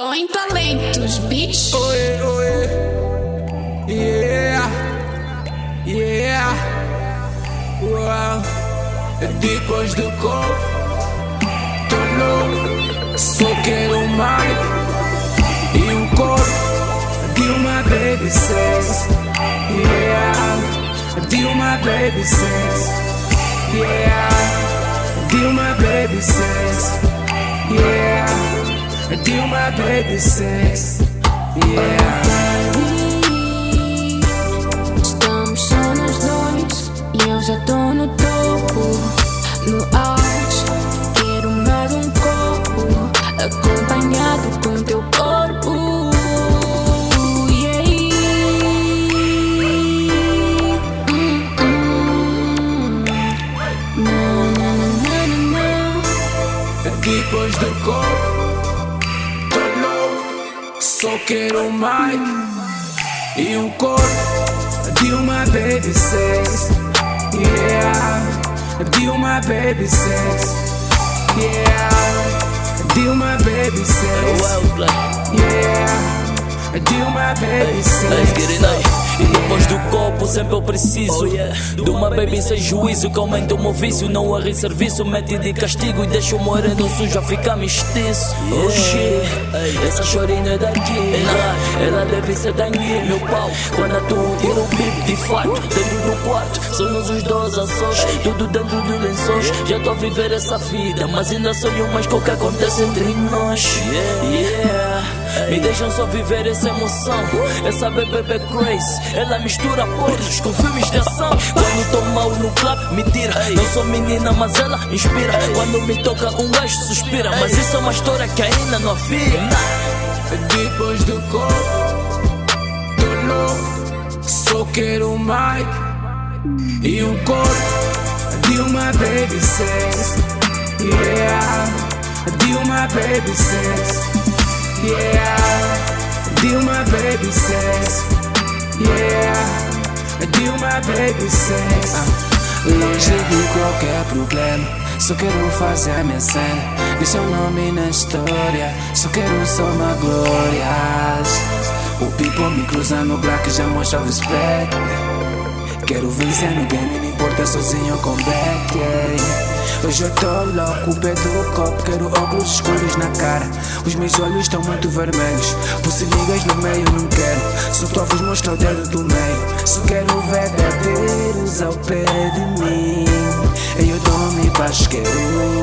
Tô em talentos, bitch. Oê, oê. Yeah. Yeah. Uau. Depois do copo, tô louco. Só quero mais. E um corpo de uma baby sex. Yeah. De uma baby sex. Yeah. De uma baby sex. Yeah. De uma baby sex. Yeah. Estamos só nós dois e eu já tô no topo, no auge. Quero mais um copo, acompanhado com teu corpo. Hum, hum. Depois do louco. Só quero mais. E um corpo de uma baby sex. Yeah. De uma baby sex. Yeah. De uma baby sex. Yeah. De uma baby sex. Let's get it now. Depois do copo sempre eu preciso De uma baby sem juízo que aumenta o meu vício Não arre serviço, mete de castigo E deixa o moreno sujo a ficar mestiço. Oh shit, essa chorinha é daqui. Ela deve ser daqui, meu pau. Quando atuo tiro o bip de fato Dentro do quarto, somos os dois a sós Tudo dentro de lençóis. Já tô a viver essa vida Mas ainda sonho mais com o que acontece entre nós. Yeah, me deixam só viver essa emoção Essa bebê crazy ela mistura pornos com filmes de ação. Quando tô mal no club, me tira. Não sou menina, mas ela inspira. Quando me toca, um gajo suspira. Mas isso é uma história que ainda não havia. Depois do copo, tô louco. Só quero mais. E um corpo de uma baby sex. Yeah. De uma baby sex. Yeah. De uma baby sex. Yeah. De uma baby sex. Longe de qualquer problema. Só quero fazer minha cena. Deixa o nome na história. Só quero somar glórias. O people me cruza no black já mostra o respect. Quero vencer no game, não importa sozinho com back. yeah. Hoje eu tô louco, pé do copo, quero óculos escuros na cara. Os meus olhos estão muito vermelhos. Pulse ligas no meio, não quero. Só a vos mostrar o dedo do meio. Só quero verdadeiros ao pé de mim. Eu dou-me basqueiro. Yeah.